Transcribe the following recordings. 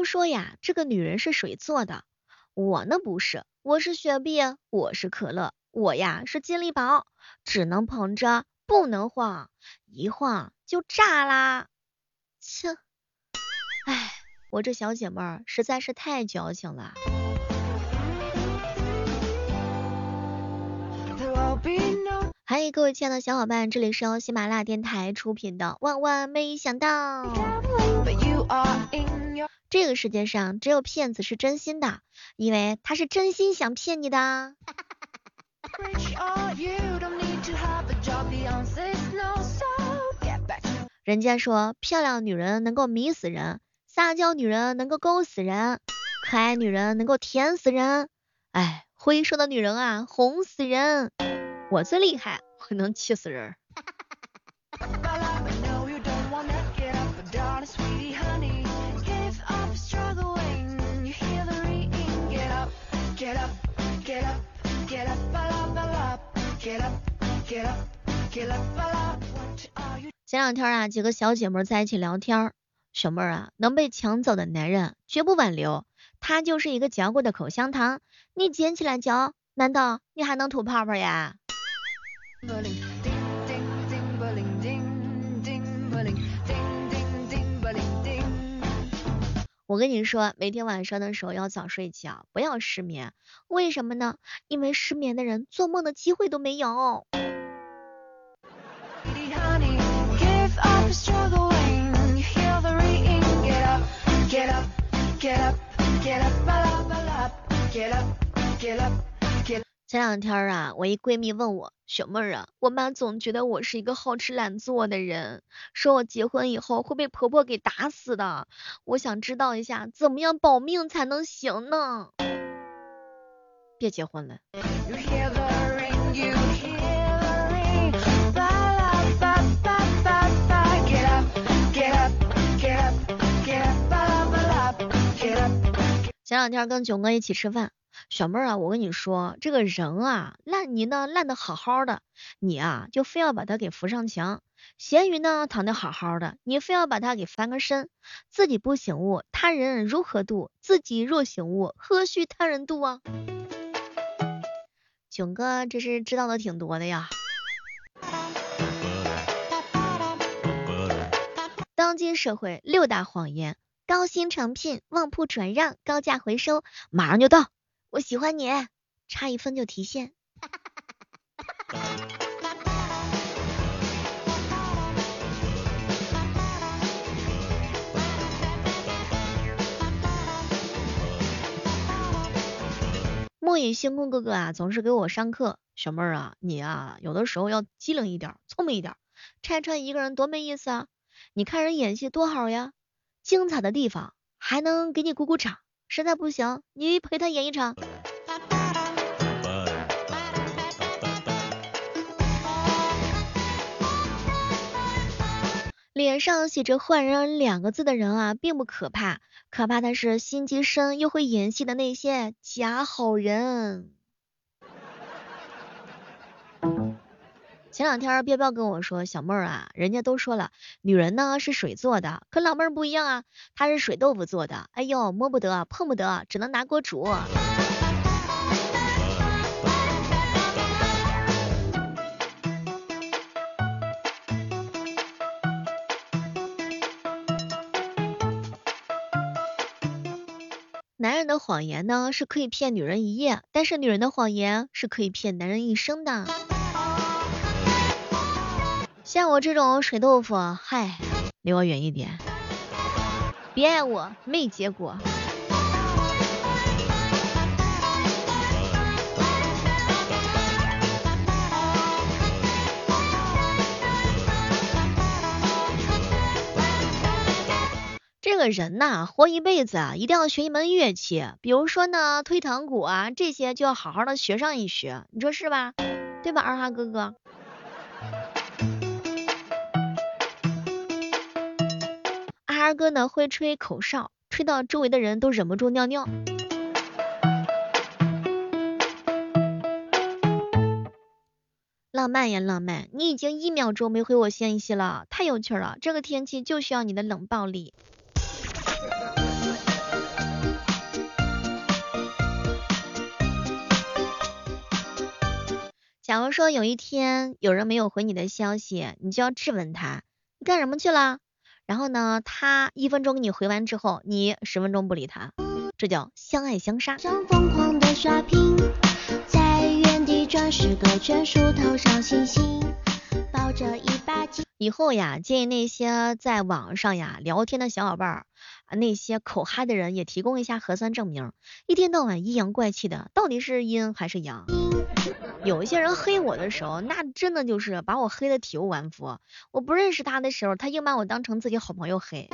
都说呀，这个女人是水做的，我呢不是，我是雪碧，我是可乐，我呀是金力宝，只能捧着，不能晃，一晃就炸啦！切，哎，我这小姐妹儿实在是太矫情了。嗨，各位亲爱的小伙伴，这里是由喜马拉雅电台出品的《万万没想到》。这个世界上只有骗子是真心的，因为他是真心想骗你的。人家说漂亮女人能够迷死人，撒娇女人能够勾死人，可爱女人能够甜死人，哎，会说的女人啊哄死人。我最厉害。我能气死人。前两天啊，几个小姐妹在一起聊天，小妹儿啊，能被抢走的男人绝不挽留，他就是一个嚼过的口香糖，你捡起来嚼，难道你还能吐泡泡呀？我跟你说，每天晚上的时候要早睡觉，不要失眠。为什么呢？因为失眠的人做梦的机会都没有。前两天啊，我一闺蜜问我，雪妹儿啊，我妈总觉得我是一个好吃懒做的人，说我结婚以后会被婆婆给打死的。我想知道一下，怎么样保命才能行呢？别结婚了。前两天跟囧哥一起吃饭。小妹儿啊，我跟你说，这个人啊，烂泥呢烂的好好的，你啊就非要把他给扶上墙；咸鱼呢躺的好好的，你非要把他给翻个身。自己不醒悟，他人如何度？自己若醒悟，何须他人度啊？囧哥这是知道的挺多的呀。当今社会六大谎言：高薪诚聘、旺铺转让、高价回收，马上就到。我喜欢你，差一分就提现。哈哈墨雨星空哥哥啊，总是给我上课。小妹儿啊，你啊，有的时候要机灵一点，聪明一点。拆穿一个人多没意思啊！你看人演戏多好呀，精彩的地方还能给你鼓鼓掌。实在不行，你陪他演一场。脸上写着“坏人”两个字的人啊，并不可怕，可怕的是心机深又会演戏的那些假好人。前两天彪彪跟我说，小妹儿啊，人家都说了，女人呢是水做的，可老妹儿不一样啊，她是水豆腐做的，哎呦，摸不得，碰不得，只能拿锅煮。男人的谎言呢是可以骗女人一夜，但是女人的谎言是可以骗男人一生的。像我这种水豆腐，嗨，离我远一点，别爱我，没结果。这个人呐，活一辈子啊，一定要学一门乐器，比如说呢，推堂鼓啊，这些就要好好的学上一学，你说是吧？对吧，二哈哥哥？二哥呢会吹口哨吹到周围的人都忍不住尿尿。浪漫呀浪漫你已经一秒钟没回我信息了太有趣了这个天气就需要你的冷暴力。假如说有一天有人没有回你的消息你就要质问他你干什么去了？然后呢，他一分钟给你回完之后，你十分钟不理他，这叫相爱相杀。疯狂的刷屏，在原地转十个圈，数头上星星，抱着一把以后呀，建议那些在网上呀聊天的小伙伴儿，啊那些口嗨的人也提供一下核酸证明。一天到晚阴阳怪气的，到底是阴还是阳？有一些人黑我的时候，那真的就是把我黑的体无完肤。我不认识他的时候，他硬把我当成自己好朋友黑。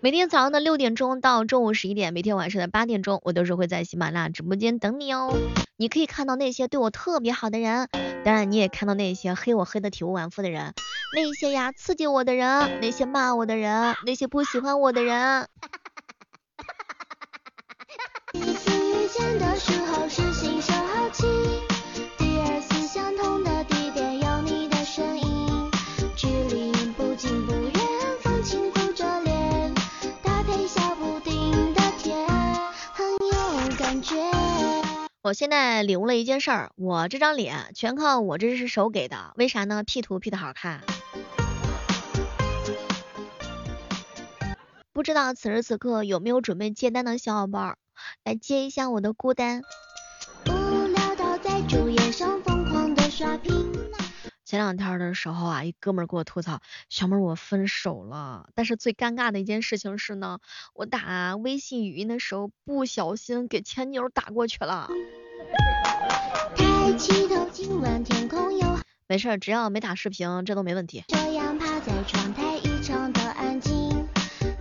每天早上的六点钟到中午十一点，每天晚上的八点钟，我都是会在喜马拉雅直播间等你哦。你可以看到那些对我特别好的人，当然你也看到那些黑我黑的体无完肤的人，那些呀刺激我的人，那些骂我的人，那些不喜欢我的人。我现在领悟了一件事儿，我这张脸全靠我这只手给的，为啥呢？P 图 P 的好看。不知道此时此刻有没有准备接单的小伙伴来接一下我的孤单。无聊到在主页上疯狂的刷屏前两天的时候啊，一哥们儿给我吐槽，小妹儿我分手了。但是最尴尬的一件事情是呢，我打微信语音的时候不小心给前女友打过去了。抬起头，今晚天空有。没事，只要没打视频，这都没问题。这样趴在窗台，异常的安静，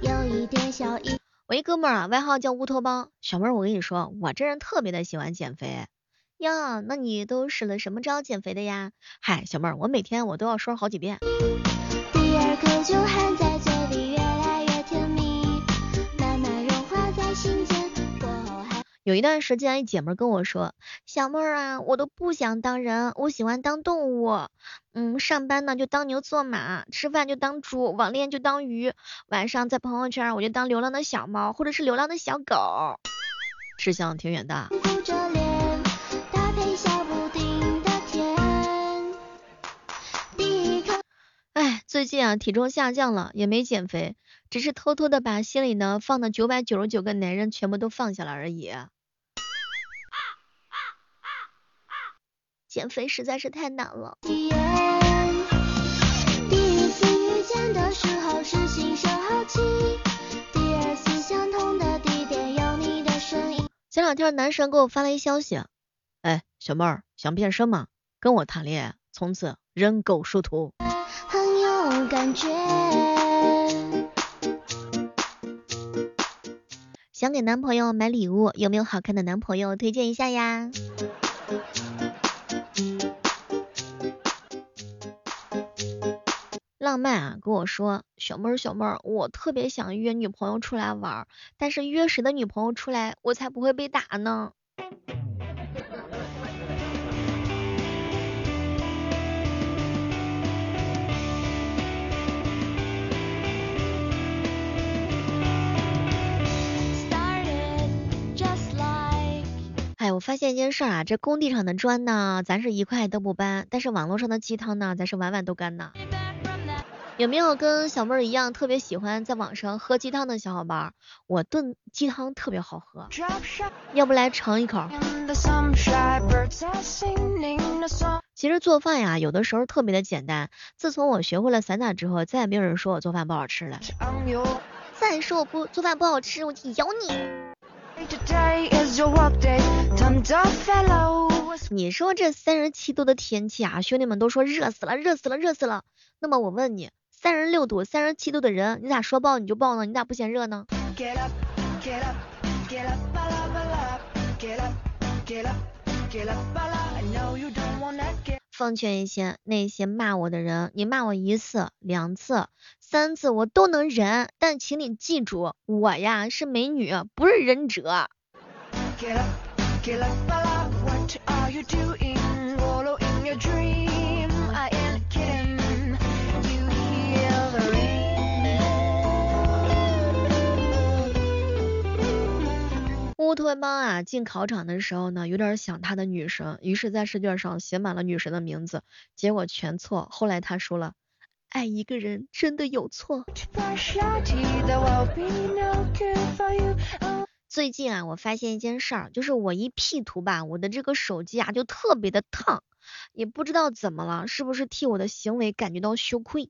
有一点小意。我一哥们儿啊，外号叫乌托邦。小妹儿，我跟你说，我这人特别的喜欢减肥。呀，那你都使了什么招减肥的呀？嗨，小妹儿，我每天我都要说好几遍。第二口就含在嘴里，越来越甜蜜，慢慢融化在心间。有一段时间，一姐妹跟我说，小妹儿啊，我都不想当人，我喜欢当动物。嗯，上班呢就当牛做马，吃饭就当猪，网恋就当鱼，晚上在朋友圈我就当流浪的小猫，或者是流浪的小狗。志向挺远的。最近啊，体重下降了，也没减肥，只是偷偷的把心里呢放的九百九十九个男人全部都放下了而已。减肥实在是太难了。前两天男神给我发了一消息，哎，小妹儿想变身吗？跟我谈恋爱，从此人狗殊途。感觉。想给男朋友买礼物，有没有好看的男朋友推荐一下呀？浪漫啊，跟我说，小妹儿小妹儿，我特别想约女朋友出来玩，但是约谁的女朋友出来，我才不会被打呢？我发现一件事啊，这工地上的砖呢，咱是一块都不搬，但是网络上的鸡汤呢，咱是碗碗都干呢。有没有跟小妹儿一样特别喜欢在网上喝鸡汤的小伙伴？我炖鸡汤特别好喝，要不来尝一口？其实做饭呀，有的时候特别的简单。自从我学会了散打之后，再也没有人说我做饭不好吃了。再说我不做饭不好吃，我就咬你。你说这三十七度的天气啊，兄弟们都说热死了，热死了，热死了。那么我问你，三十六度、三十七度的人，你咋说抱你就抱呢？你咋不嫌热呢？奉劝一些那些骂我的人，你骂我一次、两次、三次我都能忍，但请你记住，我呀是美女，不是忍者。乌托邦啊，进考场的时候呢，有点想他的女神，于是，在试卷上写满了女神的名字，结果全错。后来他说了，爱一个人真的有错。最近啊，我发现一件事儿，就是我一 P 图吧，我的这个手机啊就特别的烫，也不知道怎么了，是不是替我的行为感觉到羞愧？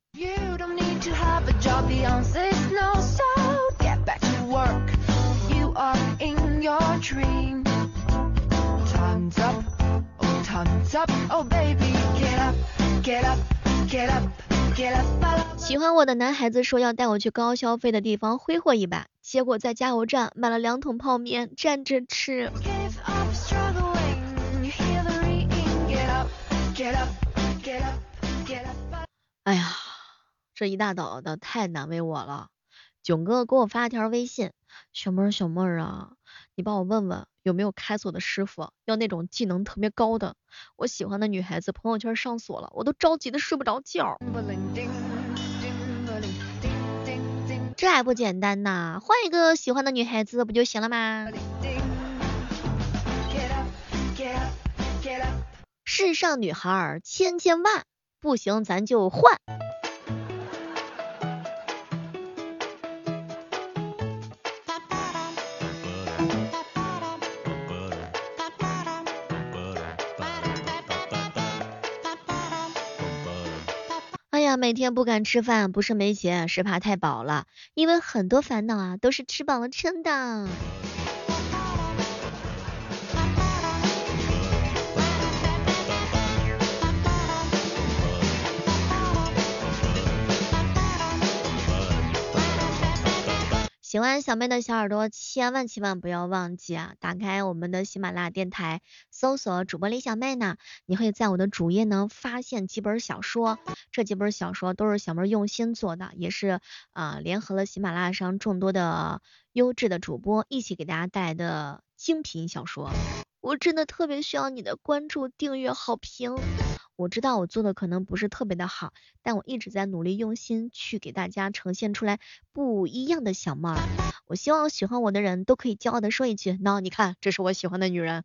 喜欢我的男孩子说要带我去高消费的地方挥霍一把，结果在加油站买了两桶泡面站着吃。哎呀，这一大早的太难为我了。囧哥给我发了条微信，小妹儿小妹儿啊，你帮我问问有没有开锁的师傅，要那种技能特别高的。我喜欢的女孩子朋友圈上锁了，我都着急的睡不着觉。这还不简单呐，换一个喜欢的女孩子不就行了吗？世上女孩千千万，不行咱就换。每天不敢吃饭，不是没钱，是怕太饱了。因为很多烦恼啊，都是吃饱了撑的。喜欢小妹的小耳朵，千万千万不要忘记啊！打开我们的喜马拉雅电台，搜索主播李小妹呢，你会在我的主页呢发现几本小说，这几本小说都是小妹用心做的，也是啊联合了喜马拉雅上众多的优质的主播一起给大家带来的精品小说。我真的特别需要你的关注、订阅、好评。我知道我做的可能不是特别的好，但我一直在努力用心去给大家呈现出来不一样的小猫儿。我希望喜欢我的人都可以骄傲的说一句：喏，你看，这是我喜欢的女人。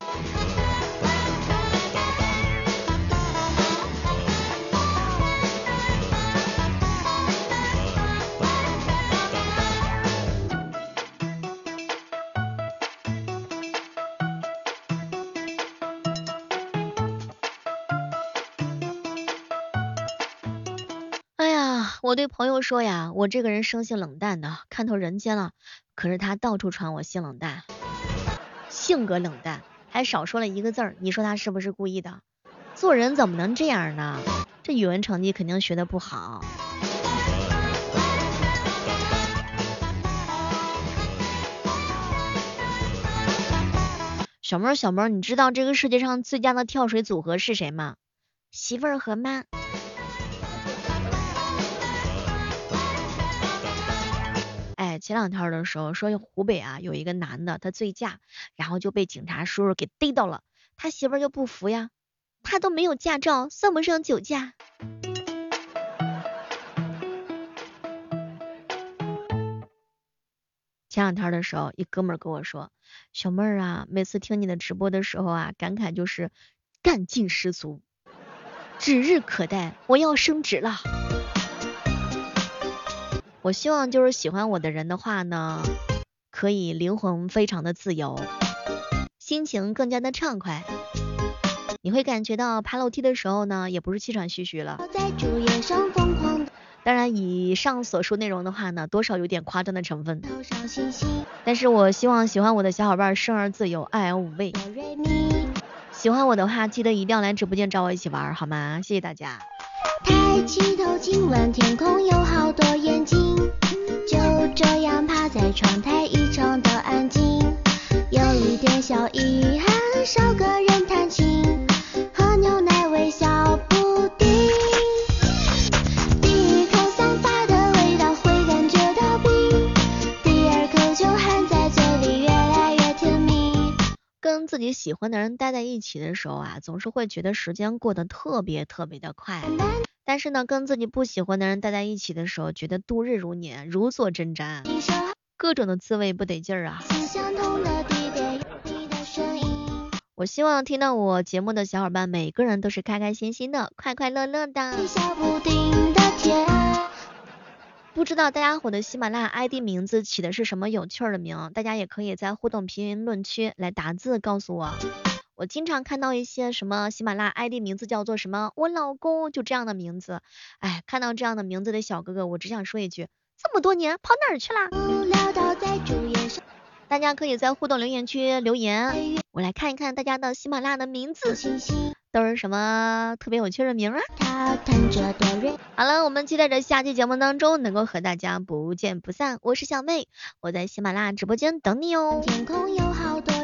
我对朋友说呀，我这个人生性冷淡的，看透人间了。可是他到处传我性冷淡，性格冷淡，还少说了一个字儿。你说他是不是故意的？做人怎么能这样呢？这语文成绩肯定学的不好。小妹儿，小妹儿，你知道这个世界上最佳的跳水组合是谁吗？媳妇儿和妈。前两天的时候说湖北啊有一个男的他醉驾，然后就被警察叔叔给逮到了，他媳妇儿就不服呀，他都没有驾照，算不上酒驾。前两天的时候，一哥们跟我说，小妹儿啊，每次听你的直播的时候啊，感慨就是干劲十足，指日可待，我要升职了。我希望就是喜欢我的人的话呢，可以灵魂非常的自由，心情更加的畅快，你会感觉到爬楼梯的时候呢，也不是气喘吁吁了。当然，以上所述内容的话呢，多少有点夸张的成分。但是我希望喜欢我的小伙伴生而自由，爱而无畏。喜欢我的话，记得一定要来直播间找我一起玩，好吗？谢谢大家。抬起头，今晚天空有好多眼睛，就这样趴在窗台，异常的安静，有一点小遗憾，少个人弹琴，喝牛奶微笑不定。第一口散发的味道会感觉到冰，第二口就含在嘴里越来越甜蜜。跟自己喜欢的人待在一起的时候啊，总是会觉得时间过得特别特别的快。但是呢，跟自己不喜欢的人待在一起的时候，觉得度日如年，如坐针毡，各种的滋味不得劲儿啊。我希望听到我节目的小伙伴，每个人都是开开心心的，快快乐乐的。不知道大家伙的喜马拉雅 ID 名字起的是什么有趣的名？大家也可以在互动评论区来打字告诉我。我经常看到一些什么喜马拉雅 ID 名字叫做什么我老公就这样的名字，哎，看到这样的名字的小哥哥，我只想说一句，这么多年跑哪儿去了？大家可以在互动留言区留言，我来看一看大家的喜马拉雅的名字。都是什么特别有趣的名啊？好了，我们期待着下期节目当中能够和大家不见不散。我是小妹，我在喜马拉雅直播间等你哦。天空有好多